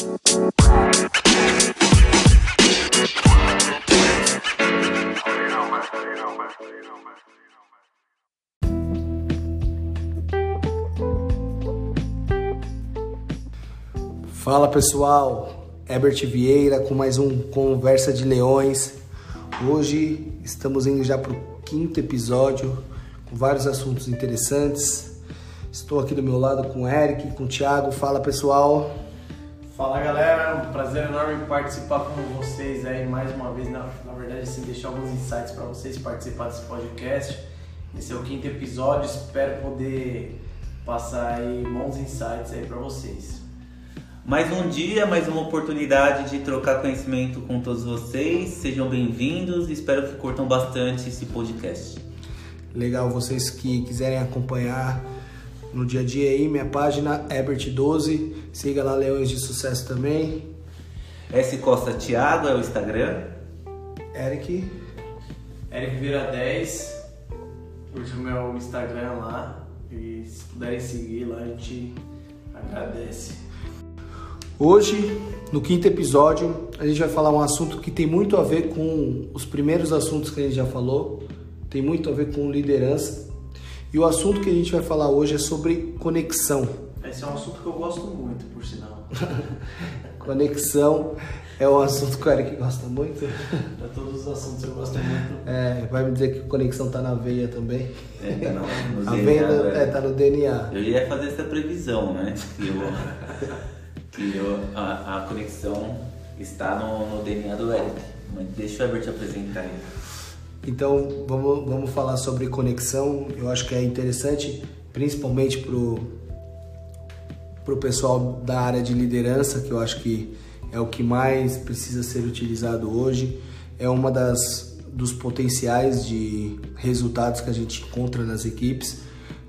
Fala pessoal, Herbert Vieira com mais um Conversa de Leões. Hoje estamos indo já para o quinto episódio com vários assuntos interessantes. Estou aqui do meu lado com o Eric, com o Thiago. Fala pessoal. Fala galera, um prazer enorme participar com vocês aí mais uma vez. Na, na verdade, assim, deixar alguns insights para vocês participar desse podcast. Esse é o quinto episódio, espero poder passar aí bons insights aí para vocês. Mais um dia, mais uma oportunidade de trocar conhecimento com todos vocês. Sejam bem-vindos e espero que curtam bastante esse podcast. Legal, vocês que quiserem acompanhar no dia a dia aí, minha página Ebert12, siga lá Leões de Sucesso também. S Costa Thiago é o Instagram. Eric. Eric Vira 10, curte o meu Instagram lá e se puderem seguir lá a gente agradece. Hoje, no quinto episódio, a gente vai falar um assunto que tem muito a ver com os primeiros assuntos que a gente já falou, tem muito a ver com liderança. E o assunto que a gente vai falar hoje é sobre conexão. Esse é um assunto que eu gosto muito, por sinal. conexão é um assunto que o Eric gosta muito. Para todos os assuntos eu gosto muito. É, vai me dizer que conexão tá na veia também. É, tá no, no a DNA, veia é, tá no DNA. Eu ia fazer essa previsão, né? Que, eu, que eu, a, a conexão está no, no DNA do Eric. Mas deixa o Herbert apresentar aí. Então vamos, vamos falar sobre conexão. Eu acho que é interessante, principalmente pro pro pessoal da área de liderança, que eu acho que é o que mais precisa ser utilizado hoje. É uma das dos potenciais de resultados que a gente encontra nas equipes.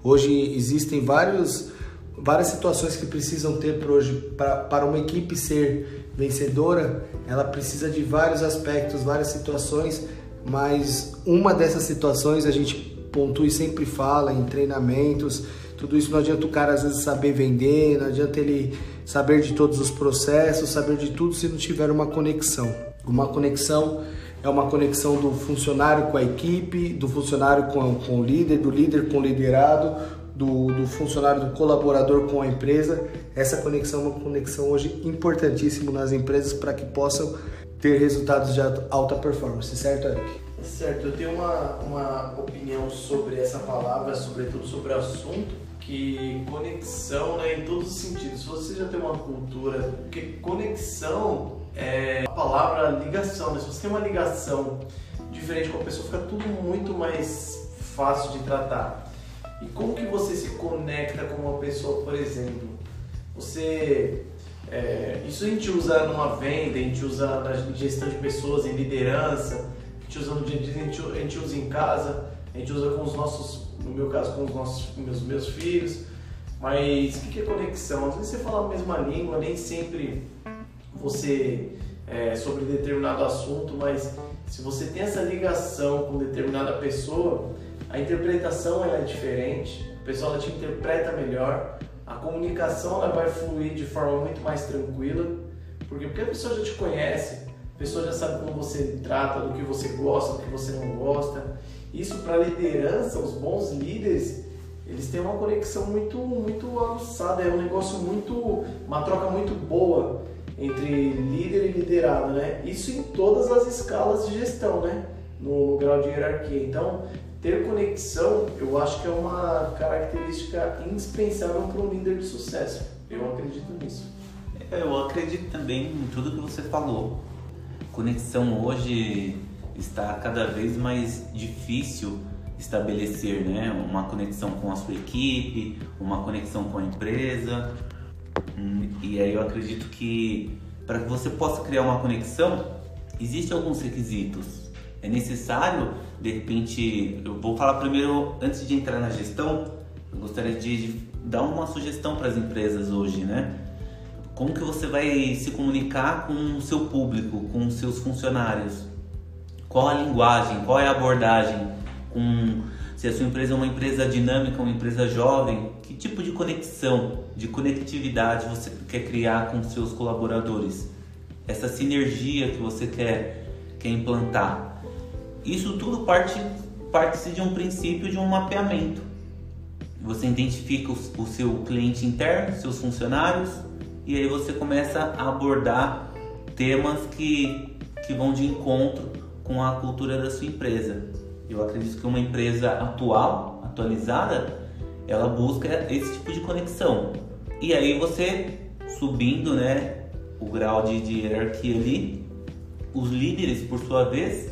Hoje existem vários várias situações que precisam ter para hoje para uma equipe ser vencedora, ela precisa de vários aspectos, várias situações, mas uma dessas situações a gente pontua e sempre fala em treinamentos, tudo isso não adianta o cara às vezes saber vender, não adianta ele saber de todos os processos, saber de tudo se não tiver uma conexão. Uma conexão é uma conexão do funcionário com a equipe, do funcionário com, com o líder, do líder com o liderado, do, do, funcionário, do colaborador com a empresa. Essa conexão é uma conexão hoje importantíssima nas empresas para que possam ter resultados de alta performance, certo, Eric? Certo, eu tenho uma, uma opinião sobre essa palavra, sobretudo sobre o assunto, que conexão né, em todos os sentidos. Se você já tem uma cultura, porque conexão é a palavra ligação, né? Se você tem uma ligação diferente com a pessoa, fica tudo muito mais fácil de tratar. E como que você se conecta com uma pessoa, por exemplo? Você é, isso a gente usa numa venda, a gente usa na gestão de pessoas, em liderança, a gente usa no dia a dia, a gente, usa em casa, a gente usa com os nossos, no meu caso, com os nossos meus, meus filhos. Mas o que é conexão? Às vezes você fala a mesma língua, nem sempre você é, sobre determinado assunto, mas se você tem essa ligação com determinada pessoa, a interpretação é diferente, a pessoa te interpreta melhor, a comunicação ela vai fluir de forma muito mais tranquila, porque, porque a pessoa já te conhece, a pessoa já sabe como você trata, do que você gosta, do que você não gosta. Isso para liderança, os bons líderes, eles têm uma conexão muito muito aguçada, é um negócio muito, uma troca muito boa entre líder e liderado, né? Isso em todas as escalas de gestão, né? No, no grau de hierarquia. Então, ter conexão, eu acho que é uma característica indispensável para um líder de sucesso. Eu acredito nisso. Eu acredito também em tudo que você falou. Conexão hoje está cada vez mais difícil estabelecer, né? Uma conexão com a sua equipe, uma conexão com a empresa. Hum, e aí eu acredito que para que você possa criar uma conexão, existem alguns requisitos. É necessário, de repente, eu vou falar primeiro, antes de entrar na gestão, eu gostaria de dar uma sugestão para as empresas hoje, né? Como que você vai se comunicar com o seu público, com os seus funcionários? Qual a linguagem, qual é a abordagem? Com, se a sua empresa é uma empresa dinâmica, uma empresa jovem, que tipo de conexão, de conectividade você quer criar com seus colaboradores? Essa sinergia que você quer, quer implantar. Isso tudo parte parte de um princípio de um mapeamento. Você identifica o, o seu cliente interno, seus funcionários, e aí você começa a abordar temas que, que vão de encontro com a cultura da sua empresa. Eu acredito que uma empresa atual, atualizada, ela busca esse tipo de conexão. E aí você subindo, né, o grau de, de hierarquia ali, os líderes, por sua vez,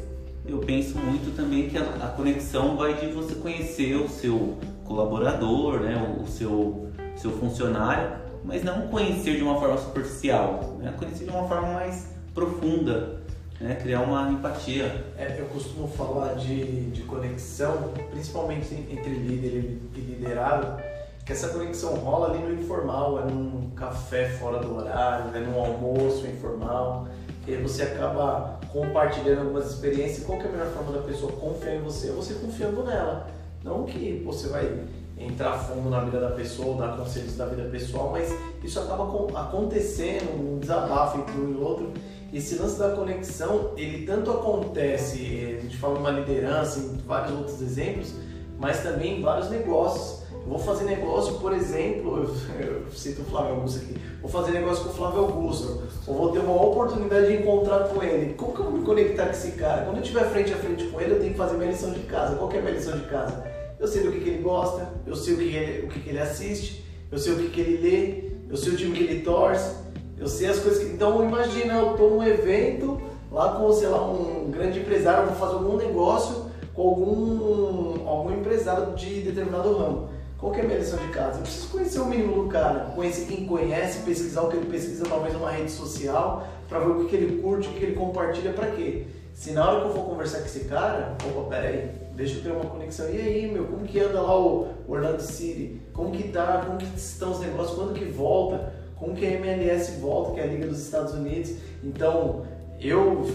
eu penso muito também que a, a, conexão vai de você conhecer o seu colaborador, né, o, o seu, seu funcionário, mas não conhecer de uma forma superficial, né, conhecer de uma forma mais profunda, né, criar uma empatia. É, eu costumo falar de, de conexão, principalmente entre líder e liderado, que essa conexão rola ali no informal, é num café fora do horário, é num almoço informal, e aí você acaba compartilhando algumas experiências. Qual que é a melhor forma da pessoa confiar em você? É você confiando nela. Não que você vai entrar fundo na vida da pessoa, dar conselhos da vida pessoal, mas isso acaba acontecendo, um desabafo entre um e outro. Esse lance da conexão, ele tanto acontece, a gente fala uma liderança, em vários outros exemplos, mas também em vários negócios. Vou fazer negócio, por exemplo, eu cito o Flávio Augusto aqui, vou fazer negócio com o Flávio Augusto, ou vou ter uma oportunidade de encontrar com ele. Como que eu vou me conectar com esse cara? Quando eu estiver frente a frente com ele, eu tenho que fazer minha lição de casa. Qual que é a minha lição de casa? Eu sei do que, que ele gosta, eu sei o que, que ele, o que, que ele assiste, eu sei o que, que ele lê, eu sei o time que ele torce, eu sei as coisas que. Então imagina, eu estou num evento lá com, sei lá, um grande empresário, vou fazer algum negócio com algum, algum empresário de determinado ramo. Qual que é a minha lição de casa? Eu preciso conhecer o mínimo do cara, conhecer quem conhece, pesquisar o que ele pesquisa talvez numa rede social, para ver o que, ele curte, o que ele compartilha, para quê? Se na hora que eu for conversar com esse cara, opa, peraí, deixa eu ter uma conexão. E aí, meu, como que anda lá o Orlando City? Como que tá? Como que estão os negócios? Quando que volta? Como que a MLS volta, que é a Liga dos Estados Unidos? Então, eu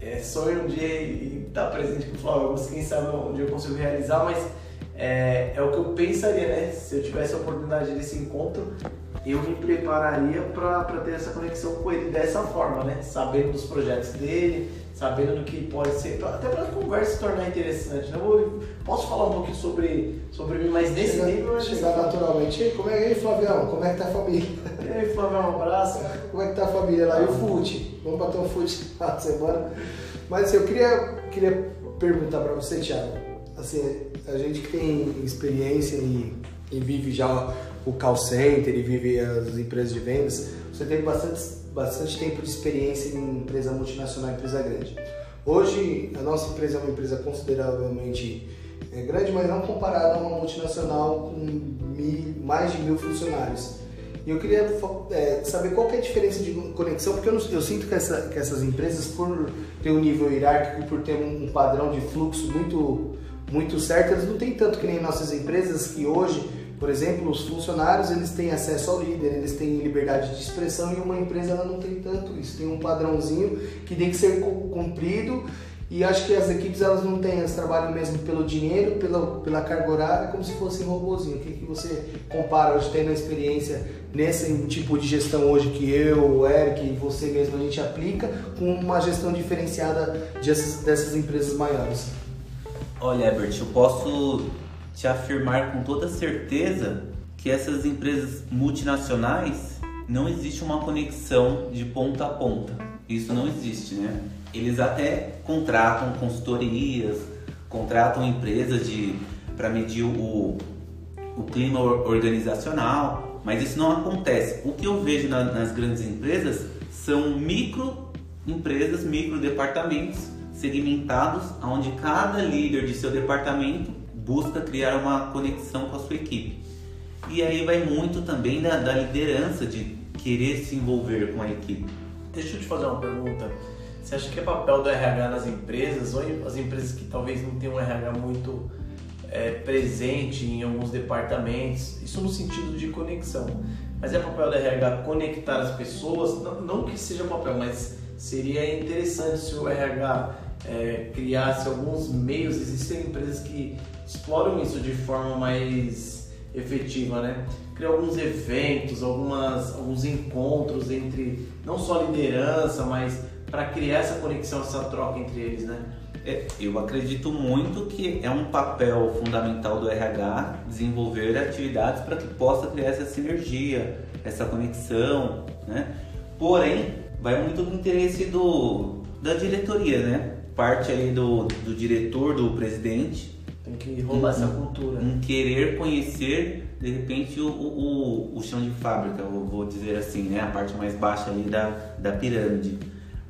é, sonho um dia estar presente com o Flávio quem sabe um dia eu consigo realizar, mas é, é o que eu pensaria, né? Se eu tivesse a oportunidade desse encontro, eu me prepararia para ter essa conexão com ele dessa forma, né? Sabendo dos projetos dele, sabendo do que pode ser, até para a conversa se tornar interessante. Né? Eu posso falar um pouquinho sobre, sobre mim, mas nesse nível eu chegar naturalmente. Como é, aí, Flavião? Como é que tá a família? E aí, Flavião, um abraço. Como é que tá a família lá? E o fute? Vamos bater um fute na semana. Mas assim, eu queria, queria perguntar para você, Thiago. Assim, a gente que tem experiência e, e vive já o call center e vive as empresas de vendas, você tem bastante, bastante tempo de experiência em empresa multinacional, empresa grande. Hoje, a nossa empresa é uma empresa consideravelmente é, grande, mas não comparada a uma multinacional com mil, mais de mil funcionários. E eu queria é, saber qual que é a diferença de conexão, porque eu, não, eu sinto que, essa, que, essas empresas, por ter um nível hierárquico por ter um padrão de fluxo muito muito certo, eles não têm tanto que nem nossas empresas que hoje, por exemplo, os funcionários eles têm acesso ao líder, eles têm liberdade de expressão e uma empresa ela não tem tanto isso, tem um padrãozinho que tem que ser cumprido e acho que as equipes elas não têm, elas trabalham mesmo pelo dinheiro, pela, pela carga horária, como se fosse robôzinho. O que, que você compara hoje, tendo a experiência nesse tipo de gestão hoje que eu, o Eric e você mesmo a gente aplica com uma gestão diferenciada dessas, dessas empresas maiores? Olha, Herbert, eu posso te afirmar com toda certeza que essas empresas multinacionais não existe uma conexão de ponta a ponta. Isso não existe, né? Eles até contratam consultorias, contratam empresas de para medir o, o clima organizacional, mas isso não acontece. O que eu vejo na, nas grandes empresas são micro empresas, micro departamentos segmentados, onde cada líder de seu departamento busca criar uma conexão com a sua equipe. E aí vai muito também da, da liderança de querer se envolver com a equipe. Deixa eu te fazer uma pergunta. Você acha que é papel do RH nas empresas, ou as empresas que talvez não tenham um RH muito é, presente em alguns departamentos, isso no sentido de conexão, mas é papel do RH conectar as pessoas, não, não que seja papel, mas seria interessante se o RH é, criasse alguns meios. Existem empresas que exploram isso de forma mais efetiva, né? Criar alguns eventos, algumas, alguns encontros entre não só liderança, mas para criar essa conexão, essa troca entre eles, né? É, eu acredito muito que é um papel fundamental do RH desenvolver atividades para que possa criar essa sinergia, essa conexão, né? Porém, vai muito do interesse do, da diretoria, né? Parte aí do, do diretor, do presidente. Tem que rolar essa cultura. Um querer conhecer, de repente, o, o, o chão de fábrica, eu vou dizer assim, né? A parte mais baixa ali da, da pirâmide.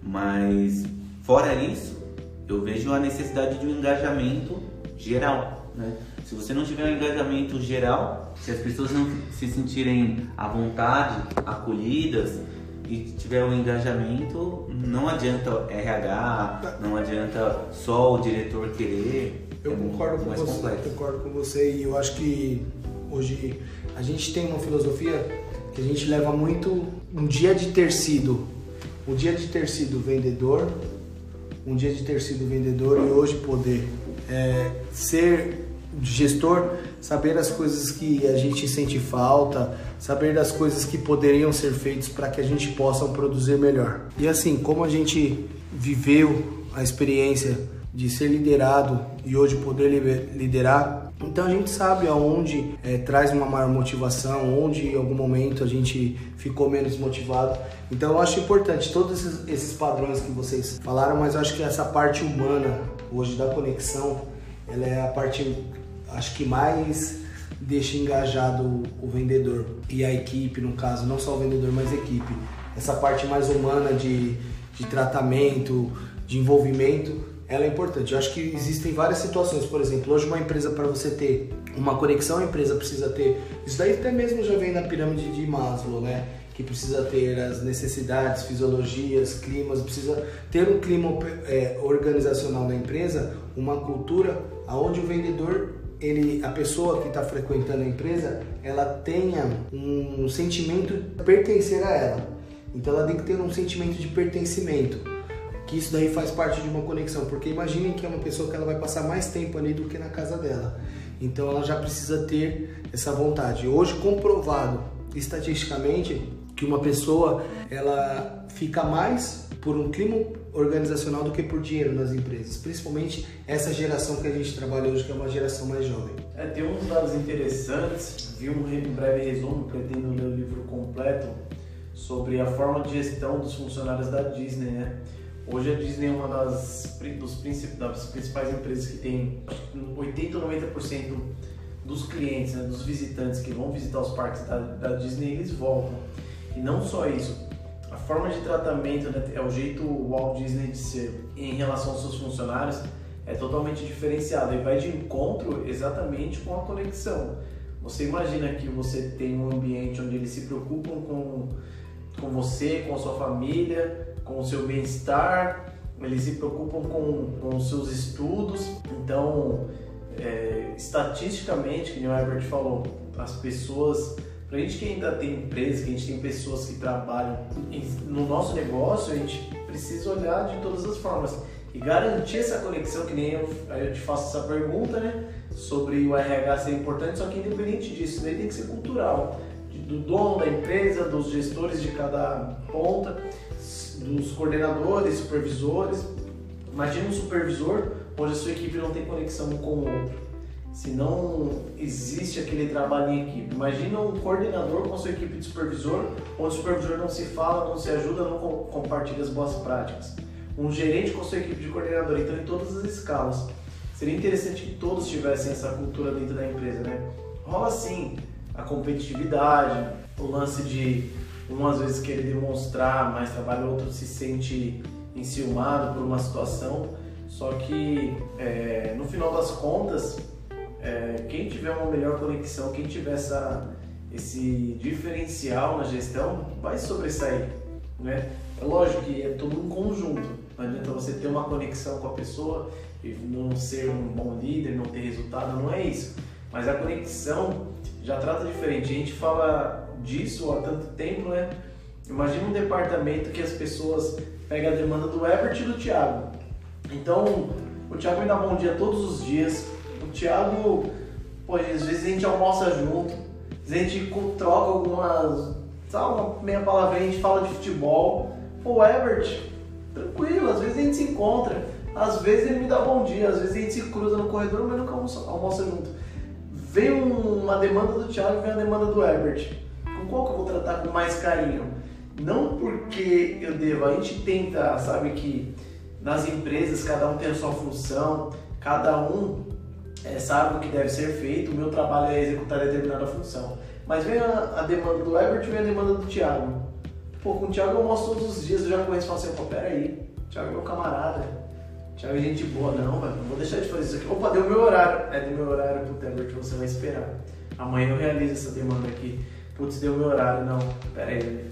Mas, fora isso, eu vejo a necessidade de um engajamento geral, né? Se você não tiver um engajamento geral, se as pessoas não se sentirem à vontade, acolhidas, e tiver um engajamento, não adianta RH, não adianta só o diretor querer. Eu é concordo com você, complexo. concordo com você e eu acho que hoje a gente tem uma filosofia que a gente leva muito um dia de ter sido, um dia de ter sido vendedor, um dia de ter sido vendedor e hoje poder é, ser gestor, saber as coisas que a gente sente falta, saber das coisas que poderiam ser feitas para que a gente possa produzir melhor. E assim, como a gente viveu a experiência de ser liderado e hoje poder liderar, então a gente sabe aonde é, traz uma maior motivação, onde em algum momento a gente ficou menos motivado. Então eu acho importante todos esses, esses padrões que vocês falaram, mas eu acho que essa parte humana hoje da conexão, ela é a parte acho que mais deixa engajado o vendedor e a equipe, no caso, não só o vendedor, mas a equipe. Essa parte mais humana de, de tratamento, de envolvimento, ela é importante. Eu acho que existem várias situações, por exemplo, hoje uma empresa para você ter uma conexão, a empresa precisa ter, isso daí até mesmo já vem na pirâmide de Maslow, né? Que precisa ter as necessidades, fisiologias, climas, precisa ter um clima é, organizacional na empresa, uma cultura aonde o vendedor ele, a pessoa que está frequentando a empresa, ela tenha um sentimento de pertencer a ela. Então ela tem que ter um sentimento de pertencimento, que isso daí faz parte de uma conexão, porque imaginem que é uma pessoa que ela vai passar mais tempo ali do que na casa dela. Então ela já precisa ter essa vontade. Hoje comprovado estatisticamente que uma pessoa ela fica mais por um clima organizacional do que por dinheiro nas empresas, principalmente essa geração que a gente trabalha hoje, que é uma geração mais jovem. É, tem uns dados interessantes, vi um breve resumo, pretendo ler o livro completo, sobre a forma de gestão dos funcionários da Disney, né? Hoje a Disney é uma das, dos, das principais empresas que tem 80 ou 90% dos clientes, né, dos visitantes que vão visitar os parques da, da Disney, eles voltam. E não só isso, forma de tratamento, né, é o jeito Walt Disney de ser em relação aos seus funcionários é totalmente diferenciado e vai de encontro exatamente com a conexão. Você imagina que você tem um ambiente onde eles se preocupam com, com você, com a sua família, com o seu bem-estar, eles se preocupam com, com os seus estudos. Então, é, estatisticamente, que o Herbert falou, as pessoas Pra gente que ainda tem empresa, que a gente tem pessoas que trabalham no nosso negócio, a gente precisa olhar de todas as formas e garantir essa conexão, que nem eu, eu te faço essa pergunta, né? Sobre o RH ser importante, só que independente disso, daí tem que ser cultural. Do dono da empresa, dos gestores de cada ponta, dos coordenadores, supervisores. Imagina um supervisor onde a sua equipe não tem conexão com o outro se não existe aquele trabalho em equipe. Imagina um coordenador com sua equipe de supervisor, onde o supervisor não se fala, não se ajuda, não compartilha as boas práticas. Um gerente com sua equipe de coordenador, então em todas as escalas. Seria interessante que todos tivessem essa cultura dentro da empresa, né? Rola sim a competitividade, o lance de um às vezes querer demonstrar mais trabalho, outro se sente enciumado por uma situação. Só que é, no final das contas, é, quem tiver uma melhor conexão, quem tiver essa, esse diferencial na gestão, vai sobressair. Né? É lógico que é tudo um conjunto. Não adianta você ter uma conexão com a pessoa e não ser um bom líder, não ter resultado, não é isso. Mas a conexão já trata diferente. A gente fala disso há tanto tempo, né? Imagina um departamento que as pessoas pegam a demanda do Everett e do Thiago. Então, o Thiago me dá bom dia todos os dias, o Thiago Pô, às vezes a gente almoça junto, às vezes a gente troca algumas, sabe, uma meia palavra, a gente fala de futebol. Pô, o Ebert, tranquilo, às vezes a gente se encontra, às vezes ele me dá bom dia, às vezes a gente se cruza no corredor, mas nunca almoça, almoça junto. Vem uma demanda do Thiago, vem a demanda do Ebert. Com qual que eu vou tratar com mais carinho? Não porque eu devo, a gente tenta, sabe que nas empresas cada um tem a sua função, cada um é, sabe o que deve ser feito, o meu trabalho é executar determinada função. Mas vem a, a demanda do Ebert e vem a demanda do Thiago. Pô, com o Thiago eu mostro todos os dias, eu já conheço e falo assim, pô, peraí, Thiago é meu camarada, Thiago é gente boa, não, velho, não vou deixar de fazer isso aqui. Opa, deu meu horário. É, deu meu horário, puta, Ebert, você vai esperar. Amanhã eu realizo essa demanda aqui. Putz, deu meu horário, não, peraí,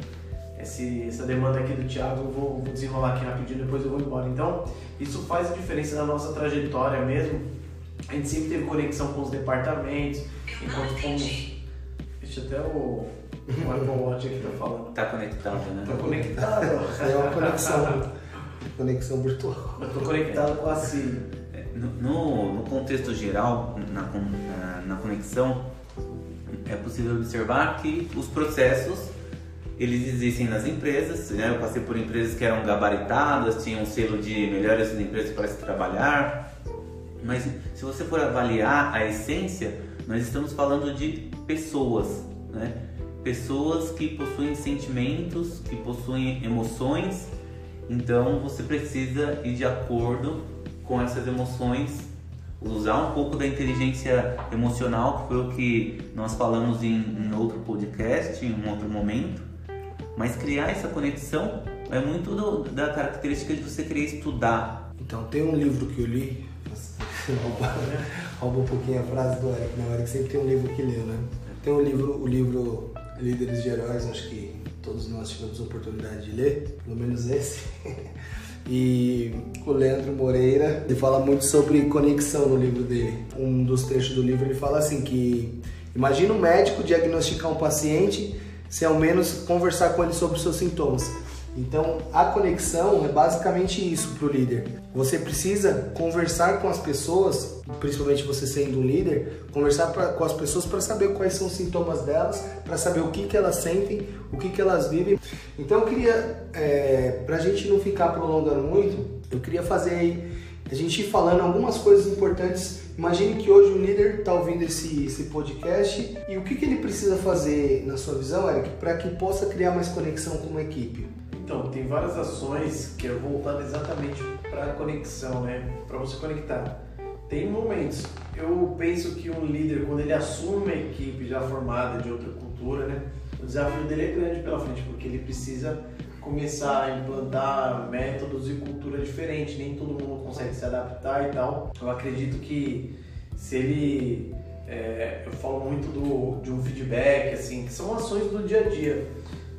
esse, essa demanda aqui do Thiago eu vou, vou desenrolar aqui rapidinho, depois eu vou embora. Então, isso faz diferença na nossa trajetória mesmo. A gente sempre teve conexão com os departamentos, enquanto fomos. Deixa até o, o Apple Watch aqui tá falando. Tá conectado, né? Tô conectado. É uma conexão, conexão virtual. Eu tô conectado com a Siri. É, No, no contexto geral, na, na- na conexão, é possível observar que os processos eles existem nas empresas. Né? Eu passei por empresas que eram gabaritadas, tinham um selo de melhores empresas para se trabalhar. Mas se você for avaliar a essência, nós estamos falando de pessoas, né? Pessoas que possuem sentimentos, que possuem emoções. Então você precisa ir de acordo com essas emoções, usar um pouco da inteligência emocional, que foi o que nós falamos em, em outro podcast, em um outro momento. Mas criar essa conexão é muito do- da característica de você querer estudar. Então, tem um livro que eu li, rouba, rouba um pouquinho a frase do Eric, né? O Eric sempre tem um livro que lê, né? Tem um livro, o livro Líderes de Heróis, acho que todos nós tivemos a oportunidade de ler, pelo menos esse. E o Leandro Moreira, ele fala muito sobre conexão no livro dele. Um dos trechos do livro ele fala assim que imagina um médico diagnosticar um paciente sem ao menos conversar com ele sobre os seus sintomas. Então, a conexão é basicamente isso para o líder. Você precisa conversar com as pessoas, principalmente você sendo um líder, conversar pra, com as pessoas para saber quais são os sintomas delas, para saber o que, que elas sentem, o que, que elas vivem. Então, eu queria, é, para a gente não ficar prolongando muito, eu queria fazer aí, a gente ir falando algumas coisas importantes. Imagine que hoje o líder está ouvindo esse, esse podcast e o que, que ele precisa fazer, na sua visão, Eric, para que possa criar mais conexão com uma equipe? Então, tem várias ações que é voltado exatamente para a conexão, né? Para você conectar. Tem momentos. Eu penso que um líder, quando ele assume uma equipe já formada de outra cultura, né? O desafio dele é grande pela frente, porque ele precisa começar a implantar métodos e cultura diferente. Nem todo mundo consegue se adaptar e tal. Eu acredito que se ele é, eu falo muito do, de um feedback, assim, que são ações do dia a dia.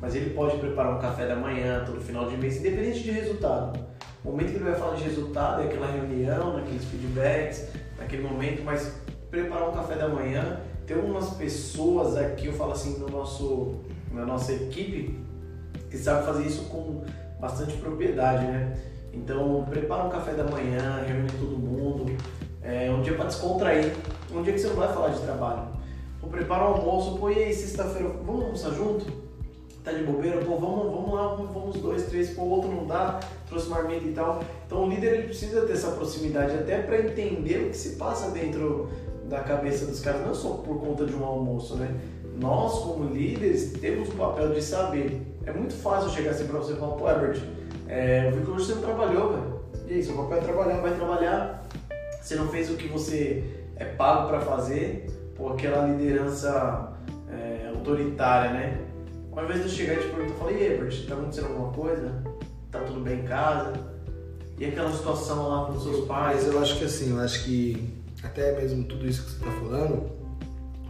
Mas ele pode preparar um café da manhã, todo final de mês, independente de resultado. O momento que ele vai falar de resultado é aquela reunião, naqueles feedbacks, naquele momento, mas preparar um café da manhã, ter umas pessoas aqui, eu falo assim, no nosso, na nossa equipe, que sabe fazer isso com bastante propriedade, né? Então, prepara um café da manhã, reúne todo mundo, é um dia para descontrair, um dia que você não vai falar de trabalho. Pô, prepara um almoço, pô, e aí, sexta-feira, vamos almoçar junto? Tá de bobeira? Pô, vamos, vamos lá, vamos, dois, três, pô, outro não dá, trouxe marmita e tal. Então, o líder ele precisa ter essa proximidade até para entender o que se passa dentro da cabeça dos caras, não só por conta de um almoço, né? Nós, como líderes, temos o papel de saber. É muito fácil chegar assim pra você e falar, pô, Herbert, é, eu vi que hoje você não trabalhou, velho. E aí, seu papel é trabalhar, vai trabalhar. Você não fez o que você é pago para fazer, pô, aquela liderança é, autoritária, né? Invés de eu chegar e te perguntar, eu falei, Herbert, tá acontecendo alguma coisa? Tá tudo bem em casa? E aquela situação lá com os seus pais? Mas eu acho que assim, eu acho que até mesmo tudo isso que você está falando,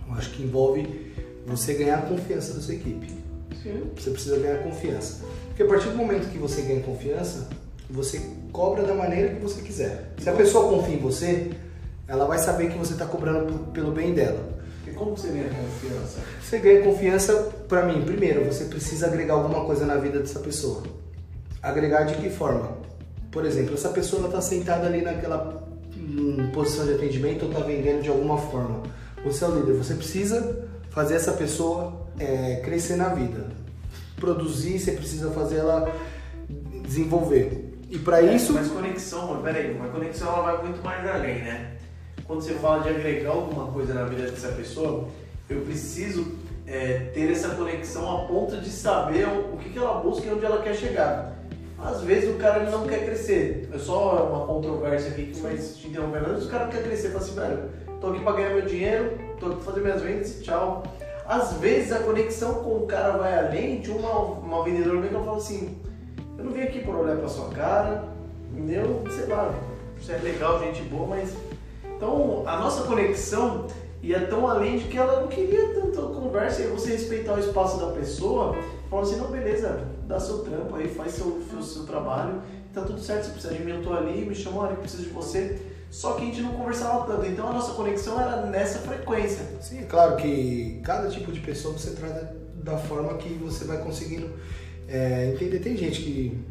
eu acho que envolve você ganhar a confiança da sua equipe. Sim. Você precisa ganhar confiança. Porque a partir do momento que você ganha confiança, você cobra da maneira que você quiser. Se a pessoa confia em você, ela vai saber que você está cobrando pelo bem dela. Como você ganha confiança? Você ganha confiança, pra mim, primeiro, você precisa agregar alguma coisa na vida dessa pessoa. Agregar de que forma? Por exemplo, essa pessoa está sentada ali naquela hum, posição de atendimento ou está vendendo de alguma forma. Você é o líder, você precisa fazer essa pessoa é, crescer na vida. Produzir, você precisa fazer ela desenvolver. E para É, isso. Mas conexão, peraí, uma conexão ela vai muito mais além, né? Quando você fala de agregar alguma coisa na vida dessa pessoa, eu preciso é, ter essa conexão a ponto de saber o, o que, que ela busca e onde ela quer chegar. Às vezes o cara ele não quer crescer. É só uma controvérsia aqui que vai te interromper. Às vezes o cara quer crescer, fala assim, velho, tô aqui pra ganhar meu dinheiro, tô aqui pra fazer minhas vendas e tchau. Às vezes a conexão com o cara vai além de uma, uma vendedora que fala assim, eu não vim aqui por olhar pra sua cara, entendeu? Sei lá, você é legal, gente boa, mas. Então a nossa conexão ia tão além de que ela não queria tanta conversa e você respeitar o espaço da pessoa, falar assim, não, beleza, dá seu trampo aí, faz seu, seu, seu trabalho, tá tudo certo, se precisar de mim, eu tô ali, me chama, olha, preciso de você. Só que a gente não conversava tanto, então a nossa conexão era nessa frequência. Sim, claro que cada tipo de pessoa você trata da forma que você vai conseguindo é, entender. Tem gente que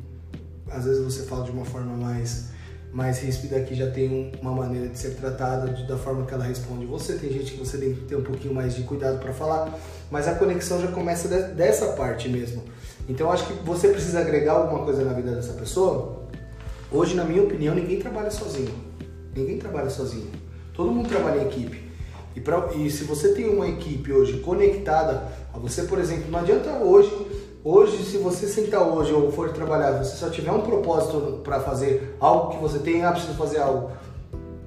às vezes você fala de uma forma mais, mais ríspida que já tem um- uma maneira de ser tratada de- da forma que ela responde você. Tem gente que você tem que ter um pouquinho mais de cuidado para falar, mas a conexão já começa de- dessa parte mesmo. Então acho que você precisa agregar alguma coisa na vida dessa pessoa. Hoje, na minha opinião, ninguém trabalha sozinho. Ninguém trabalha sozinho. Todo mundo trabalha em equipe. E, pra- e se você tem uma equipe hoje conectada a você, por exemplo, não adianta hoje, hoje se você sentar hoje ou for trabalhar, você só tiver um propósito para fazer algo que você tem, ah, preciso fazer algo.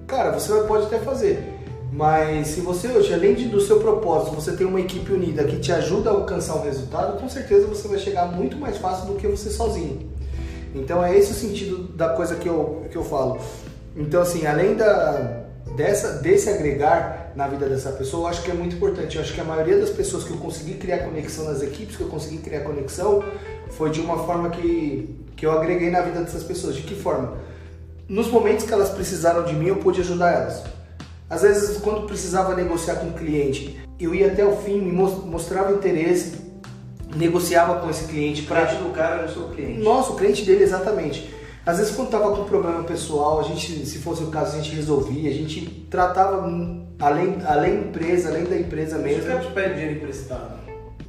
Cara, você pode até fazer. Mas se você hoje, além de- do seu propósito, você tem uma equipe unida que te ajuda a alcançar um resultado, com certeza você vai chegar muito mais fácil do que você sozinho. Então é esse o sentido da coisa que eu, que eu falo. Então assim, além da, dessa, desse agregar na vida dessa pessoa, eu acho que é muito importante. Eu acho que a maioria das pessoas que eu consegui criar conexão nas equipes, que eu consegui criar conexão, foi de uma forma que, que eu agreguei na vida dessas pessoas. De que forma? Nos momentos que elas precisaram de mim, eu pude ajudar elas. Às vezes, quando precisava negociar com o cliente, eu ia até o fim, me mos- mostrava interesse, negociava com esse cliente O para cliente do cara era o seu cliente. nossa, o cliente dele, exatamente. Às vezes, quando tava com problema pessoal, a gente, se fosse o caso, a gente resolvia, a gente tratava além, além empresa, além da empresa Se o mesmo. cara te pede dinheiro emprestado,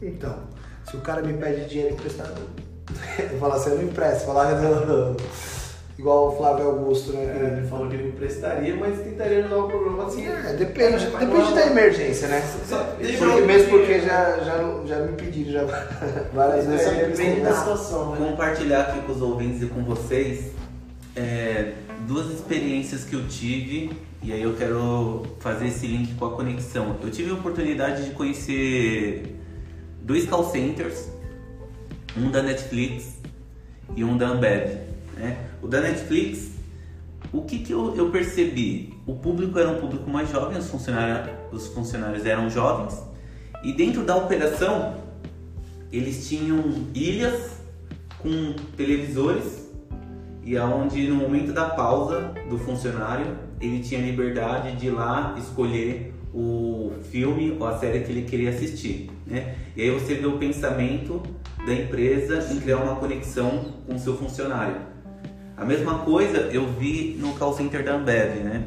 Então, se o cara me pede dinheiro emprestado, eu falo assim, eu não empresto, falar igual o Flávio Augusto, né? é, ele falou que ele me emprestaria, mas tentaria ajudar o problema assim. É, depende, É, mas depende da emergência, né? Só- deixa Porque eu- mesmo porque já, já, já me pediram já várias vezes. É, depende da situação, né? compartilhar aqui com os ouvintes e com vocês é, duas experiências que eu tive e aí eu quero fazer esse link com a conexão. Eu tive a oportunidade de conhecer dois call centers, um da Netflix e um da Ambev. Né? O da Netflix, o que, que eu, eu percebi? O público era um público mais jovem, os funcionários, os funcionários eram jovens e dentro da operação eles tinham ilhas com televisores e aonde no momento da pausa do funcionário ele tinha liberdade de ir lá escolher o filme ou a série que ele queria assistir, né? E aí você vê o pensamento da empresa em criar uma conexão com o seu funcionário. A mesma coisa eu vi no call center da Ambev, né?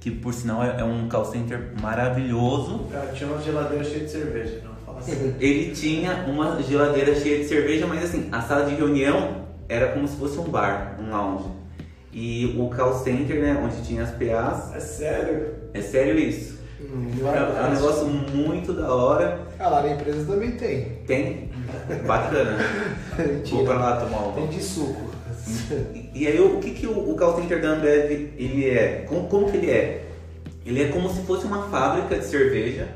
Que por sinal é é um call center maravilhoso, cara tinha uma geladeira cheia de cerveja, não fala assim. ele tinha uma geladeira cheia de cerveja, mas assim, a sala de reunião era como se fosse um bar, um lounge. E o call center, né, onde tinha as PAs, É sério? é sério isso. Hum, É um negócio muito da hora. Ah, lá na empresa também tem. Tem. Bacana. Vou pra lá tomar Tem uma. de suco. E, aí, o que, que o, o call center da Ambev ele é? Como, como que ele é? Ele é como se fosse uma fábrica de cerveja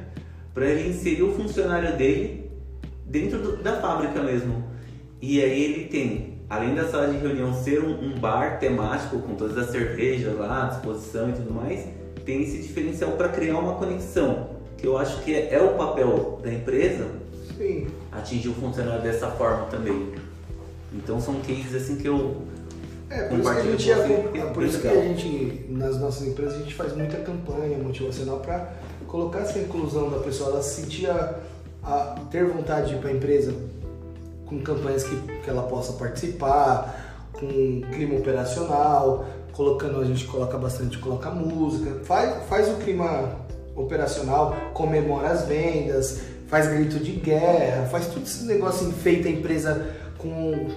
para ele inserir o funcionário dele dentro do- da fábrica mesmo. E aí ele tem, além da sala de reunião ser um, um bar temático com todas as cervejas lá à disposição e tudo mais, tem esse diferencial para criar uma conexão, que eu acho que é, é o papel da empresa Sim. atingir o funcionário dessa forma também. Então são cases assim que eu É, por isso que a gente, é, por isso que a gente, nas nossas empresas, a gente faz muita campanha motivacional para colocar essa inclusão da pessoa, ela se sentir a, a ter vontade de ir para a empresa com campanhas que, que ela possa participar, com clima operacional, colocando, a gente coloca bastante, coloca música, faz, faz o clima operacional, comemora as vendas, faz grito de guerra, faz tudo esse negócio, enfeita a empresa com,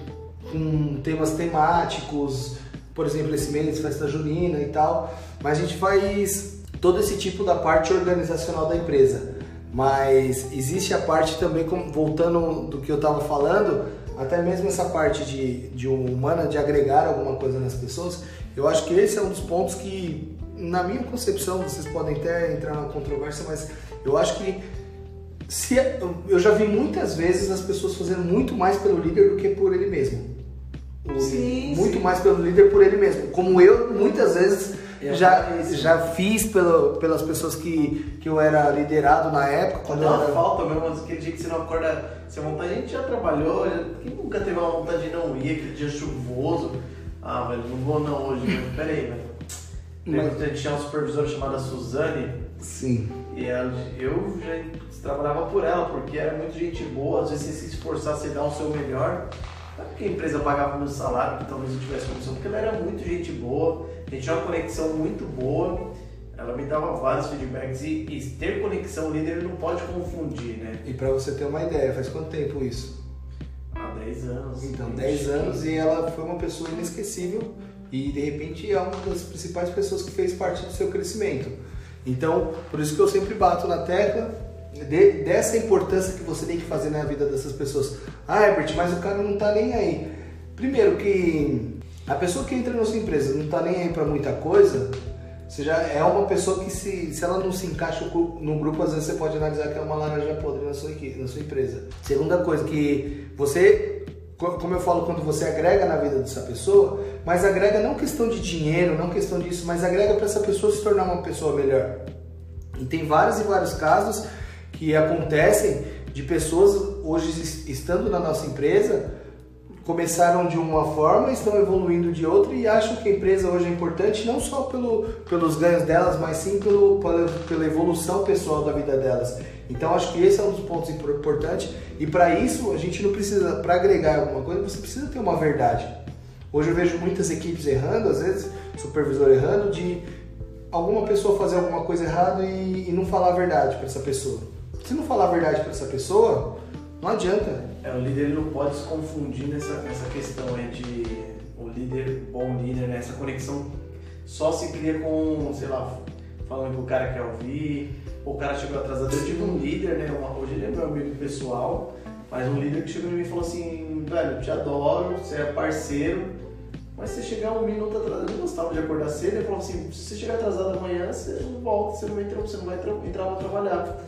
com temas temáticos, por exemplo, esse mês, festa junina e tal, mas a gente faz todo esse tipo da parte organizacional da empresa. Mas existe a parte também, voltando do que eu estava falando, até mesmo essa parte de, de humana, de agregar alguma coisa nas pessoas, eu acho que esse é um dos pontos que, na minha concepção, vocês podem até entrar na controvérsia, mas eu acho que se, eu já vi muitas vezes as pessoas fazendo muito mais pelo líder do que por ele mesmo. Sim, muito sim. mais pelo líder por ele mesmo. Como eu, muitas vezes, já, já fiz pelo, pelas pessoas que, que eu era liderado na época. Quando Dá uma era... falta mesmo, aquele dia que você não acorda, você monta, a gente já trabalhou, quem nunca teve uma vontade de não ir, aquele dia chuvoso. Ah, velho, não vou não hoje, velho. Pera aí, velho. Mas... A gente tinha uma supervisora chamada Suzane. Sim. E ela, eu já trabalhava por ela, porque era muito gente boa, às vezes você se esforçar, você dar o seu melhor. Não é porque a empresa pagava meu salário, que talvez eu tivesse comissão, porque ela era muito gente boa, a gente tinha uma conexão muito boa, ela me dava vários feedbacks e, e ter conexão líder não pode confundir, né? E para você ter uma ideia, faz quanto tempo isso? Há 10 anos. Então, 10 anos e ela foi uma pessoa inesquecível e de repente é uma das principais pessoas que fez parte do seu crescimento. Então, por isso que eu sempre bato na tecla de, dessa importância que você tem que fazer na vida dessas pessoas. Ah, Herbert, mas o cara não tá nem aí. Primeiro que a pessoa que entra na sua empresa não tá nem aí para muita coisa, você já é uma pessoa que se, se ela não se encaixa no grupo, às vezes você pode analisar que é uma laranja podre na sua, na sua empresa. Segunda coisa, que você, como eu falo, quando você agrega na vida dessa pessoa, mas agrega não questão de dinheiro, não questão disso, mas agrega para essa pessoa se tornar uma pessoa melhor. E tem vários e vários casos que acontecem de pessoas hoje estando na nossa empresa começaram de uma forma, estão evoluindo de outra e acham que a empresa hoje é importante não só pelo, pelos ganhos delas, mas sim pelo, pela, pela evolução pessoal da vida delas. Então acho que esse é um dos pontos importantes e para isso a gente não precisa, para agregar alguma coisa, você precisa ter uma verdade. Hoje eu vejo muitas equipes errando, às vezes supervisor errando de alguma pessoa fazer alguma coisa errada e, e não falar a verdade para essa pessoa. Se não falar a verdade para essa pessoa, não adianta. É, o líder não pode se confundir nessa, nessa questão é de o líder, bom líder, né? essa conexão só se cria com, sei lá, falando que o cara quer ouvir, ou o cara chegou atrasado. Eu tive um líder, né? Uma, hoje ele é meu amigo pessoal, mas um líder que chegou em mim e falou assim, velho, eu te adoro, você é parceiro, mas se você chegar um minuto atrasado, eu gostava de acordar cedo, ele falou assim, se você chegar atrasado amanhã, você não volta, você não vai entrar, você não vai entrar para trabalhar.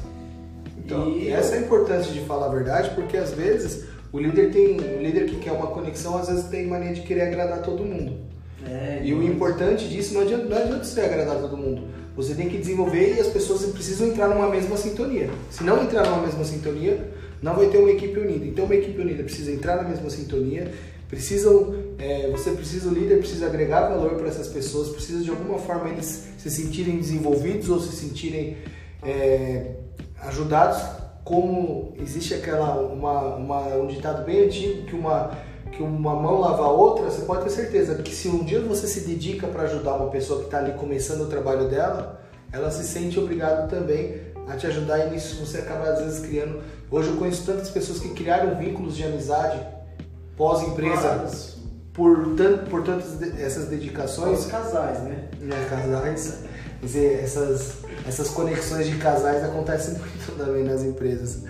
Então, e essa é a importância de falar a verdade, porque às vezes o líder tem, o líder que quer uma conexão, às vezes tem mania de querer agradar todo mundo. É, e o importante disso não adianta, não adianta você agradar todo mundo. Você tem que desenvolver e as pessoas precisam entrar numa mesma sintonia. Se não entrar numa mesma sintonia, não vai ter uma equipe unida. Então, uma equipe unida precisa entrar na mesma sintonia, precisam, é, você precisa, o líder precisa agregar valor para essas pessoas, precisa de alguma forma eles se sentirem desenvolvidos ou se sentirem é, ajudados como existe aquela uma, uma, um ditado bem antigo que uma que uma mão lava a outra, você pode ter certeza que se um dia você se dedica para ajudar uma pessoa que está ali começando o trabalho dela, ela se sente obrigada também a te ajudar e nisso você acaba às vezes criando. Hoje eu conheço tantas pessoas que criaram vínculos de amizade pós-empresa por, tanto, por tantas essas dedicações. Os casais, né? É, casais. dizer, essas, essas conexões de casais acontecem muito também nas empresas.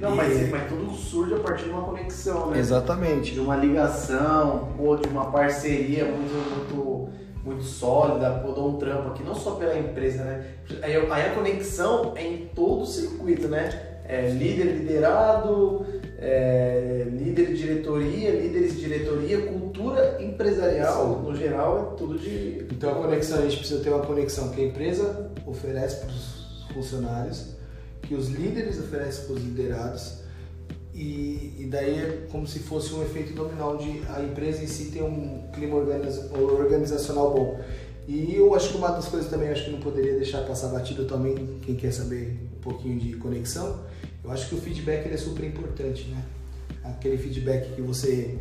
Não, e... mas, mas tudo surge a partir de uma conexão, né? Exatamente. De uma ligação, ou de uma parceria muito, muito, muito sólida, ou de um trampo aqui, não só pela empresa, né? Aí, aí a conexão é em todo o circuito, né? É líder liderado, é, líder de diretoria, líderes de diretoria, cultura empresarial, Sim. no geral, é tudo de. Então a conexão, a gente precisa ter uma conexão que a empresa oferece para os funcionários, que os líderes oferecem para os liderados, e, e, daí é como se fosse um efeito dominó, onde a empresa em si tem um clima organizacional bom. E eu acho que uma das coisas também acho que não poderia deixar passar batido também, quem quer saber um pouquinho de conexão, eu acho que o feedback é super importante, né? Aquele feedback que você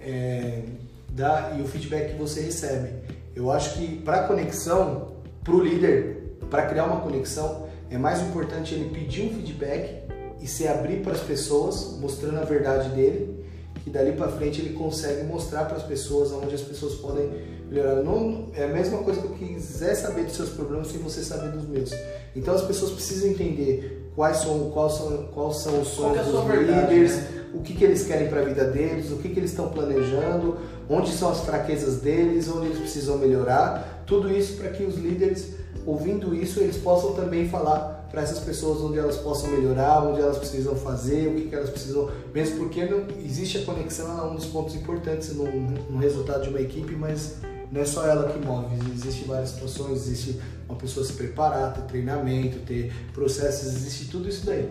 é, dá e o feedback que você recebe. Eu acho que para conexão, para o líder, para criar uma conexão, é mais importante ele pedir um feedback e se abrir para as pessoas, mostrando a verdade dele, que dali para frente ele consegue mostrar para as pessoas onde as pessoas podem melhorar. Não, é a mesma coisa que eu quiser saber dos seus problemas sem você saber dos meus. Então as pessoas precisam entender quais são, quais são, quais são os sonhos é dos verdade, líderes, né? o que, que eles querem para a vida deles, o que, que eles estão planejando, onde são as fraquezas deles, onde eles precisam melhorar. Tudo isso para que os líderes, ouvindo isso, eles possam também falar para essas pessoas onde elas possam melhorar, onde elas precisam fazer, o que, que elas precisam, mesmo porque não, existe a conexão, é um dos pontos importantes no, no resultado de uma equipe, mas não é só ela que move, existem várias situações, existe uma pessoa se preparar, ter treinamento, ter processos, existe tudo isso daí.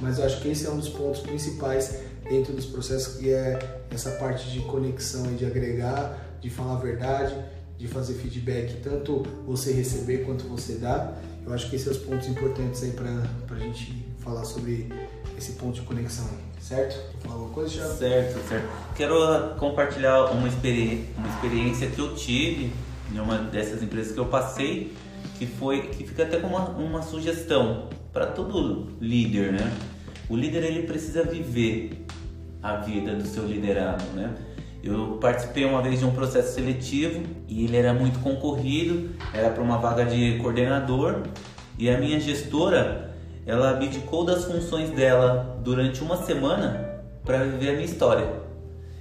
Mas eu acho que esse é um dos pontos principais dentro dos processos, que é essa parte de conexão e de agregar, de falar a verdade, de fazer feedback, tanto você receber quanto você dar. Eu acho que esses são os pontos importantes aí para a gente falar sobre esse ponto de conexão aí, certo? Falar alguma coisa, já? Certo, certo. Quero compartilhar uma, uma experiência que eu tive em uma dessas empresas que eu passei, que foi que fica até como uma, uma sugestão para todo líder, né? O líder ele precisa viver a vida do seu liderado, né? Eu participei uma vez de um processo seletivo e ele era muito concorrido, era para uma vaga de coordenador e a minha gestora ela abdicou das funções dela durante uma semana para viver a minha história.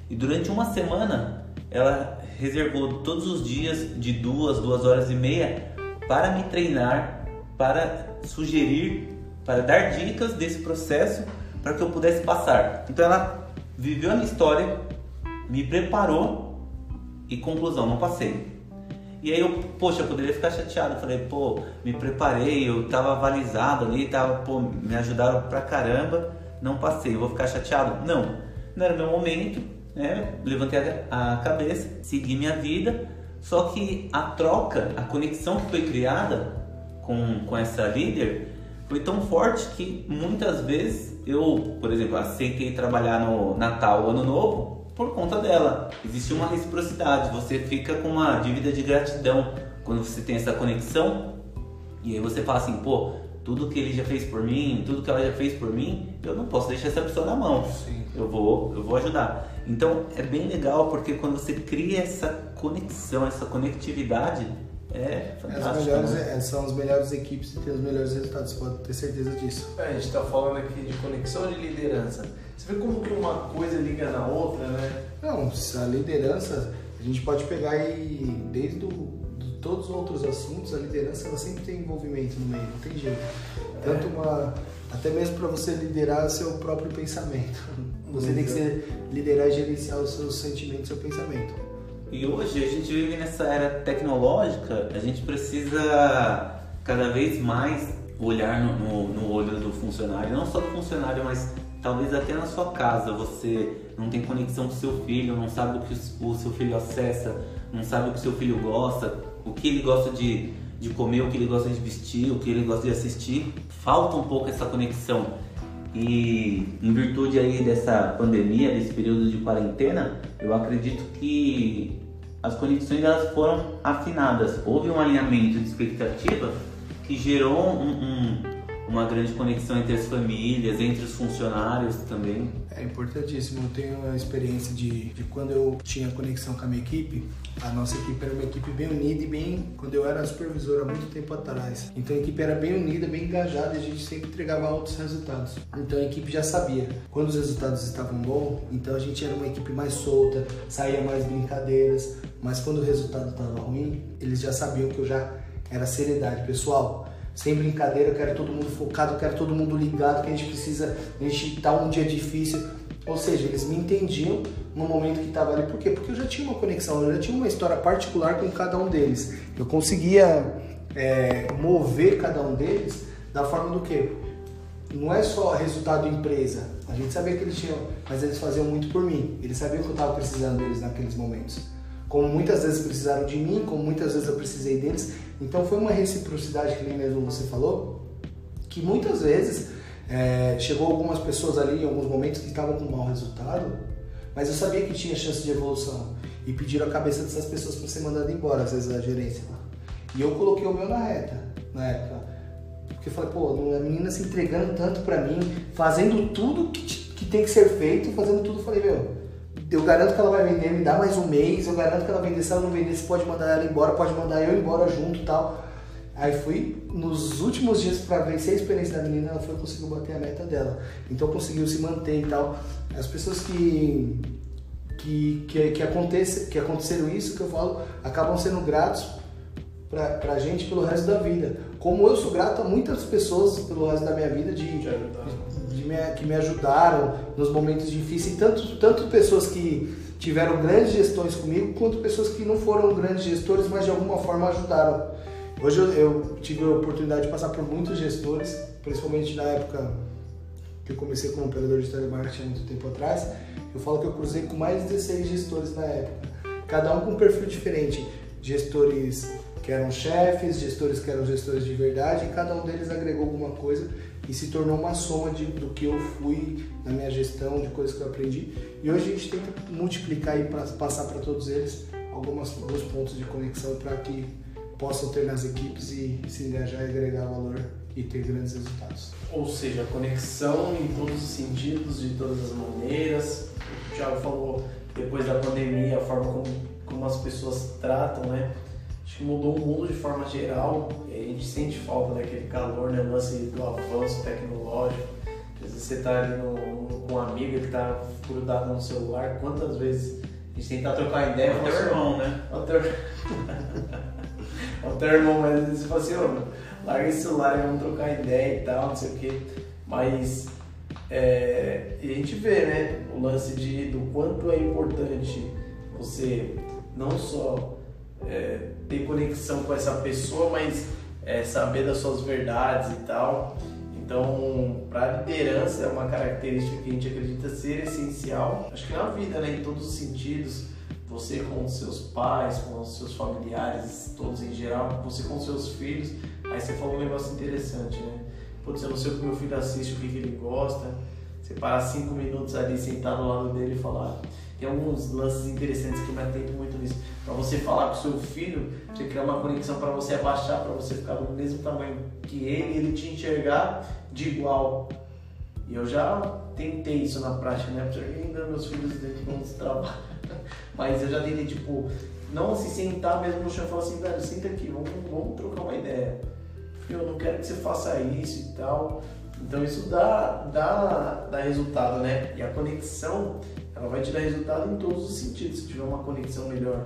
E durante uma semana ela reservou todos os dias de duas, duas horas e meia para me treinar, para sugerir, para dar dicas desse processo para que eu pudesse passar. Então ela viveu a minha história, me preparou e conclusão, não passei. E aí eu, poxa, eu poderia ficar chateado. Falei, pô, me preparei, eu tava avalizado ali, tava, pô, me ajudaram pra caramba, não passei, eu vou ficar chateado? Não, não era meu momento, né? Levantei a cabeça, segui minha vida, só que a troca, a conexão que foi criada com, com essa líder foi tão forte que muitas vezes eu, por exemplo, aceitei trabalhar no Natal, Ano Novo, por conta dela. Existe uma reciprocidade, você fica com uma dívida de gratidão quando você tem essa conexão e aí você fala assim, pô, tudo que ele já fez por mim, tudo que ela já fez por mim, eu não posso deixar essa pessoa na mão. Sim. Eu vou, eu vou ajudar. Então é bem legal porque quando você cria essa conexão, essa conectividade, é melhores, né? é, são as melhores equipes e tem os melhores resultados, você pode ter certeza disso. É, a gente está falando aqui de conexão de liderança. Você vê como que uma coisa liga na outra, né? Não, a liderança, a gente pode pegar aí desde o, de todos os outros assuntos, a liderança ela sempre tem envolvimento no meio, não tem jeito. Tanto uma, até mesmo para você liderar o seu próprio pensamento. Você tem que ser, liderar e gerenciar os seus sentimentos, o seu pensamento. E hoje a gente vive nessa era tecnológica, a gente precisa cada vez mais olhar no, no, no olho do funcionário, não só do funcionário, mas talvez até na sua casa você não tem conexão com seu filho, não sabe o que o seu filho acessa, não sabe o que seu filho gosta, o que ele gosta de, de comer, o que ele gosta de vestir, o que ele gosta de assistir. Falta um pouco essa conexão. E em virtude aí dessa pandemia, desse período de quarentena, eu acredito que as conexões elas foram afinadas. Houve um alinhamento de expectativa que gerou um, um, uma grande conexão entre as famílias, entre os funcionários também. É importantíssimo. Eu tenho a experiência de, de quando eu tinha conexão com a minha equipe, a nossa equipe era uma equipe bem unida e bem. Quando eu era supervisor há muito tempo atrás. Então a equipe era bem unida, bem engajada e a gente sempre entregava altos resultados. Então a equipe já sabia quando os resultados estavam bons, então a gente era uma equipe mais solta, saía mais brincadeiras. Mas quando o resultado estava ruim, eles já sabiam que eu já era seriedade. Pessoal, sem brincadeira, eu quero todo mundo focado, eu quero todo mundo ligado, que a gente precisa, a gente tá um dia difícil. Ou seja, eles me entendiam no momento que estava ali. Por quê? Porque eu já tinha uma conexão, eu já tinha uma história particular com cada um deles. Eu conseguia é, mover cada um deles da forma do quê? Não é só resultado empresa. A gente sabia que eles tinham, mas eles faziam muito por mim. Eles sabiam que eu estava precisando deles naqueles momentos. Como muitas vezes precisaram de mim, como muitas vezes eu precisei deles. Então foi uma reciprocidade, que nem mesmo você falou, que muitas vezes é, chegou algumas pessoas ali em alguns momentos que estavam com mau resultado, mas eu sabia que tinha chance de evolução. E pediram a cabeça dessas pessoas para ser mandado embora, às vezes a gerência lá. E eu coloquei o meu na reta, na época. Porque eu falei, pô, a menina se entregando tanto pra mim, fazendo tudo que, que tem que ser feito, fazendo tudo. Eu falei, meu, eu garanto que ela vai vender, me dá mais um mês, eu garanto que ela vender. Se ela não vender, você pode mandar ela embora, pode mandar eu embora junto tal. Aí fui nos últimos dias para vencer a experiência da menina, ela foi conseguiu bater a meta dela. Então conseguiu se manter e tal. As pessoas que que, que, que, acontece, que aconteceram isso que eu falo acabam sendo gratos pra, pra gente pelo resto da vida. Como eu sou grato a muitas pessoas pelo resto da minha vida de, de, de me, que me ajudaram nos momentos difíceis, tanto, tanto pessoas que tiveram grandes gestões comigo, quanto pessoas que não foram grandes gestores, mas de alguma forma ajudaram. Hoje eu, eu, tive a oportunidade de passar por muitos gestores, principalmente na época que eu comecei como operador de telemarketing há muito tempo atrás. Eu falo que eu cruzei com mais de 16 gestores na época, cada um com um perfil diferente. Gestores que eram chefes, gestores que eram gestores de verdade, e cada um deles agregou alguma coisa e se tornou uma soma de, do que eu fui na minha gestão, de coisas que eu aprendi. E hoje a gente tenta multiplicar e passar para todos eles algumas, alguns pontos de conexão para que possam ter nas equipes e se engajar e agregar valor e ter grandes resultados. Ou seja, conexão em todos os sentidos, de todas as maneiras. O Thiago falou, depois da pandemia, a forma como, como as pessoas tratam, né? Acho que mudou o mundo de forma geral. a gente sente falta daquele calor, né? Lance do avanço tecnológico. Às vezes você está ali no, com uma amiga que está grudada no celular. Quantas vezes a gente tenta trocar ideia? O teu irmão, né? O teu... o teu irmão, mas às vezes você fala assim, oh, larga esse celular e vamos trocar ideia e tal, não sei o quê. Mas é, e a gente vê, né, o lance de, do quanto é importante você não só é, ter conexão com essa pessoa, mas é, saber das suas verdades e tal. Então, para a liderança é uma característica que a gente acredita ser essencial, acho que na vida, né, em todos os sentidos você com seus pais, com os seus familiares, todos em geral, você com seus filhos. Aí você falou um negócio interessante, né? Putz, eu não sei o que meu filho assiste, o que, ele gosta. Você parar cinco minutos ali sentado ao lado dele e falar. Tem alguns lances interessantes que me atento muito nisso. Para você falar com seu filho, você criar uma conexão para você abaixar, para você ficar do mesmo tamanho que ele ele te enxergar de igual. E eu já tentei isso na prática, né? Porque ainda meus filhos dentro do trabalho mas eu já tentei, tipo, não se sentar mesmo no chão e falar assim, velho, senta aqui, vamos, vamos trocar uma ideia. Eu não quero que você faça isso e tal. Então isso dá, dá, dá resultado, né? E a conexão, ela vai te dar resultado em todos os sentidos. Se tiver uma conexão melhor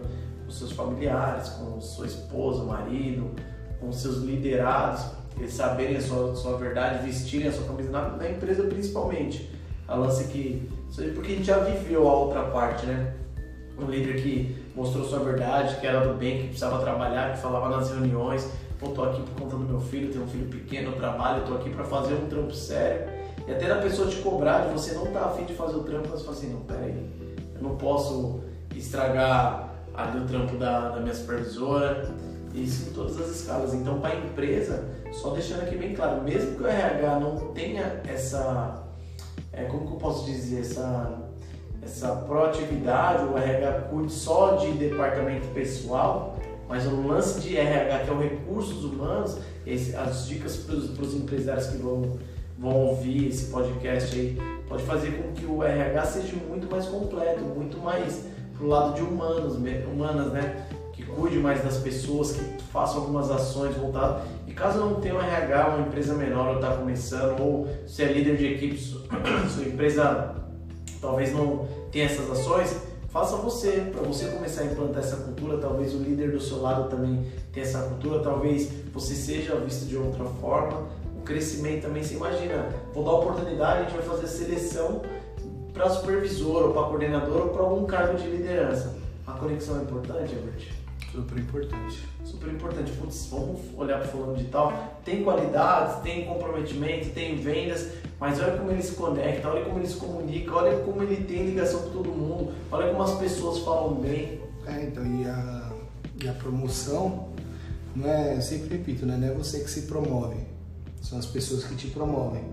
com seus familiares, com sua esposa, marido, com seus liderados, eles saberem a sua, sua verdade, vestirem a sua camisa na, na empresa principalmente. A lance que. Porque a gente já viveu a outra parte, né? um líder que mostrou sua verdade, que era do bem, que precisava trabalhar, que falava nas reuniões, pô, tô aqui por conta do meu filho, tenho um filho pequeno, eu trabalho, tô aqui para fazer um trampo sério. E até da pessoa te cobrar, de você não tá afim de fazer o trampo, você fala assim, não, peraí, eu não posso estragar ali o trampo da, da minha supervisora, isso em todas as escalas. Então, para a empresa, só deixando aqui bem claro, mesmo que o RH não tenha essa, é, como que eu posso dizer, essa essa proatividade, o RH cuide só de departamento pessoal, mas o lance de RH, que é o recursos humanos, esse, as dicas para os empresários que vão, vão ouvir esse podcast aí, pode fazer com que o RH seja muito mais completo, muito mais pro lado de humanos, humanas, né? Que cuide mais das pessoas, que faça algumas ações voltadas. E caso não tenha um RH, uma empresa menor ou está começando, ou se é líder de equipe, sua empresa talvez não tenha essas ações, faça você, para você começar a implantar essa cultura, talvez o líder do seu lado também tenha essa cultura, talvez você seja visto de outra forma, o crescimento também, você imagina, vou dar oportunidade, a gente vai fazer seleção para supervisor, ou para coordenador, ou para algum cargo de liderança. A conexão é importante, Albert? Super importante. Super importante. Putz, vamos olhar para o fulano de tal. Tem qualidades, tem comprometimento, tem vendas, mas olha como ele se conecta, olha como ele se comunica, olha como ele tem ligação com todo mundo, olha como as pessoas falam bem. É, então, e a, e a promoção, não é, eu sempre repito, né? não é você que se promove, são as pessoas que te promovem.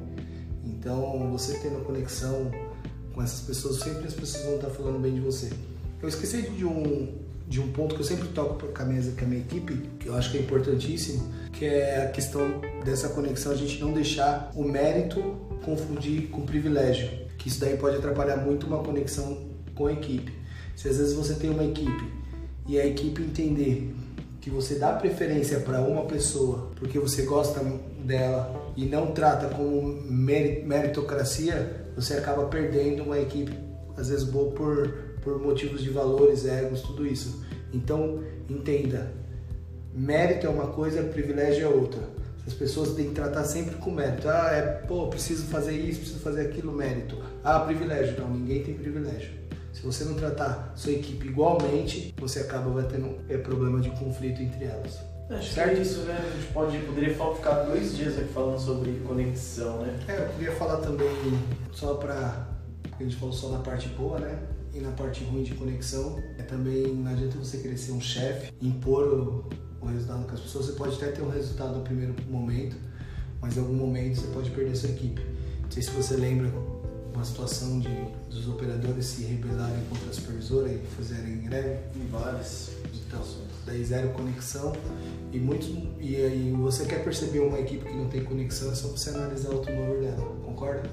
Então, você tendo conexão com essas pessoas, sempre as pessoas vão estar falando bem de você. Eu esqueci de um de um ponto que eu sempre toco com a minha, com a minha equipe, que eu acho que é importantíssimo, que é a questão dessa conexão, a gente não deixar o mérito confundir com privilégio, que isso daí pode atrapalhar muito uma conexão com a equipe. Se às vezes você tem uma equipe e a equipe entender que você dá preferência para uma pessoa porque você gosta dela e não trata como meritocracia, você acaba perdendo uma equipe às vezes boa por, por motivos de valores, egos, tudo isso. Então, entenda, mérito é uma coisa, privilégio é outra. As pessoas têm que tratar sempre com mérito. Ah, é, pô, preciso fazer isso, preciso fazer aquilo, mérito. Ah, privilégio. Não, ninguém tem privilégio. Se você não tratar sua equipe igualmente, você acaba vai tendo é, problema de conflito entre elas. Acho certo? que é isso, né? A gente pode, poderia ficar dois dias aqui falando sobre conexão, né? É, eu queria falar também, só para a gente falou só na parte boa, né? E na parte ruim de conexão, é também não adianta você querer ser um chefe, impor o, o resultado com as pessoas. Você pode até ter um resultado no primeiro momento, mas em algum momento você pode perder sua equipe. Não sei se você lembra uma situação de dos operadores se rebelarem contra a supervisora e fazerem greve. Em várias então, daí zero conexão e muitos e aí você quer perceber uma equipe que não tem conexão é só você analisar o turnover dela, concorda?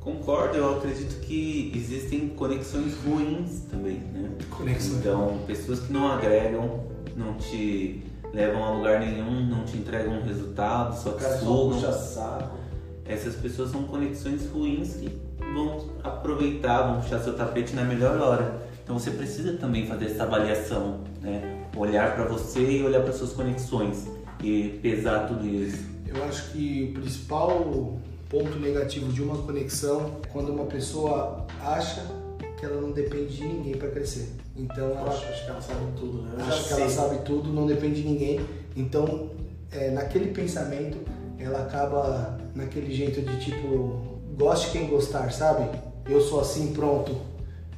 Concordo, eu acredito que existem conexões ruins também, né? Conexões. Então, pessoas que não agregam, não te levam a lugar nenhum, não te entregam um resultado, só te sugam. Essas pessoas são conexões ruins que vão aproveitar, vão puxar seu tapete na melhor hora. Então você precisa também fazer essa avaliação, né? Olhar para você e olhar para suas conexões e pesar tudo isso. Eu acho que o principal ponto negativo de uma conexão é quando uma pessoa acha que ela não depende de ninguém para crescer. Então ela acho, acho que ela sabe tudo, né? Acho que ela sabe tudo, não depende de ninguém. Então, é, naquele pensamento, ela acaba naquele jeito de tipo, goste quem gostar, sabe? Eu sou assim, pronto.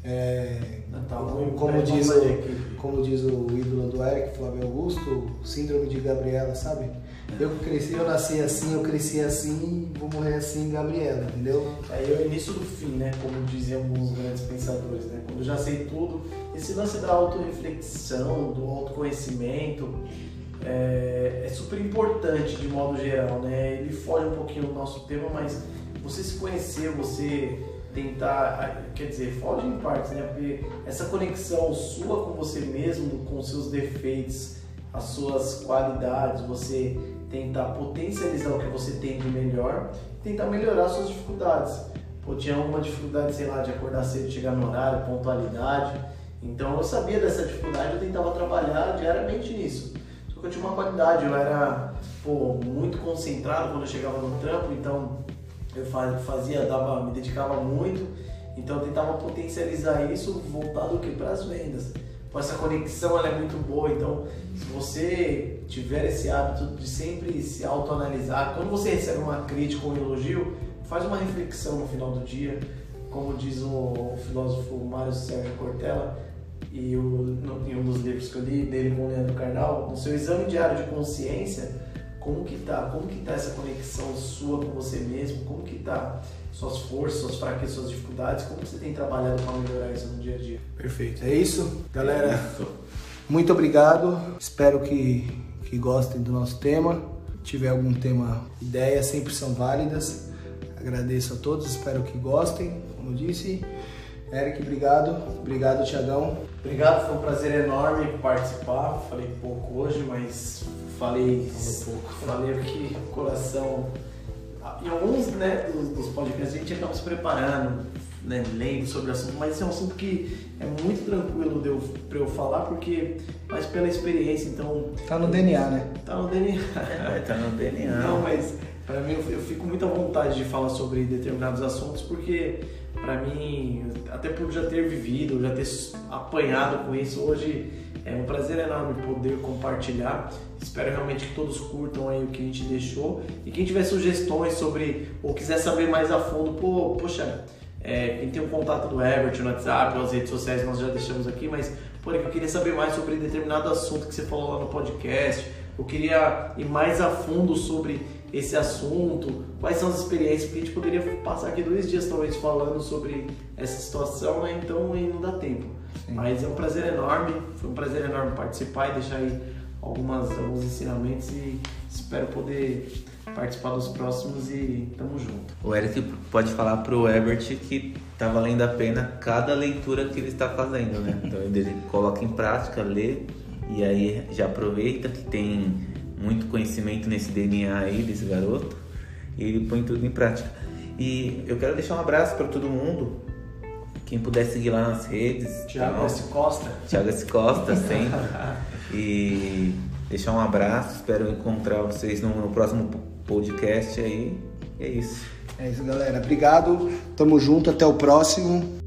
É, tá como, diz o, como diz o ídolo do Eric, Flávio Augusto, síndrome de Gabriela, sabe? Eu cresci, eu nasci assim, eu cresci assim, vou morrer assim, Gabriela, entendeu? Aí é o início do fim, né? Como diziam alguns grandes pensadores, né? Quando já sei tudo, esse lance da autorreflexão, do autoconhecimento, é, é super importante de modo geral, né? Ele foge um pouquinho do nosso tema, mas você se conhecer, você tentar, quer dizer, foge em partes, né? Porque essa conexão sua com você mesmo, com seus defeitos, as suas qualidades, você tentar potencializar o que você tem de melhor, tentar melhorar suas dificuldades. Pô, tinha uma dificuldade, sei lá, de acordar cedo, chegar no horário, pontualidade. Então eu sabia dessa dificuldade, eu tentava trabalhar diariamente nisso. Só que eu tinha uma qualidade, eu era pô, muito concentrado quando eu chegava no trampo, então eu fazia, dava, me dedicava muito, então eu tentava potencializar isso voltado para as vendas. Essa conexão ela é muito boa, então se você tiver esse hábito de sempre se autoanalisar, quando você recebe uma crítica ou um elogio, faz uma reflexão no final do dia, como diz o filósofo Mário Sérgio Cortella, e em um dos livros que eu li dele com o Leandro Carnal, no seu exame diário de consciência, como que tá, como que tá essa conexão sua com você mesmo, como que tá suas forças, suas fraquezas, suas dificuldades, como você tem trabalhado para melhorar isso no dia a dia. Perfeito, é isso, galera. É isso. Muito obrigado. Espero que, que gostem do nosso tema. Se tiver algum tema, ideias sempre são válidas. Agradeço a todos, espero que gostem, como eu disse. Eric, obrigado. Obrigado, Tiagão. Obrigado, foi um prazer enorme participar. Falei pouco hoje, mas falei, falei pouco. Falei aqui, coração em alguns né, dos, dos podcasts a gente acaba se preparando, né, lendo sobre o assunto, mas esse é um assunto que é muito tranquilo de eu, pra eu falar, porque mais pela experiência, então... Tá no DNA, né? Tá no DNA. É, tá no DNA. Não, mas para mim eu, fico muito à vontade de falar sobre determinados assuntos, porque para mim, até por já ter vivido, já ter apanhado com isso, hoje é um prazer enorme poder compartilhar. Espero realmente que todos curtam aí o que a gente deixou. E quem tiver sugestões sobre ou quiser saber mais a fundo, pô, poxa, é, quem tem o contato do Herbert no WhatsApp, nas redes sociais nós já deixamos aqui, mas porém eu queria saber mais sobre determinado assunto que você falou lá no podcast. Eu queria ir mais a fundo sobre esse assunto, quais são as experiências, porque a gente poderia passar aqui dois dias talvez falando sobre essa situação, né? então aí não dá tempo. Sim. Mas é um prazer enorme, foi um prazer enorme participar e deixar aí algumas, alguns ensinamentos e espero poder participar dos próximos e tamo junto. O Eric pode falar pro Ebert que tá valendo a pena cada leitura que ele está fazendo, né? Então ele coloca em prática, lê e aí já aproveita que tem muito conhecimento nesse DNA aí desse garoto e ele põe tudo em prática. E eu quero deixar um abraço para todo mundo. Quem puder seguir lá nas redes. Tiago S. Costa. Tiago S. Costa, sempre. e deixar um abraço. Espero encontrar vocês no, no próximo podcast aí. E é isso. É isso, galera. Obrigado. Tamo junto. Até o próximo.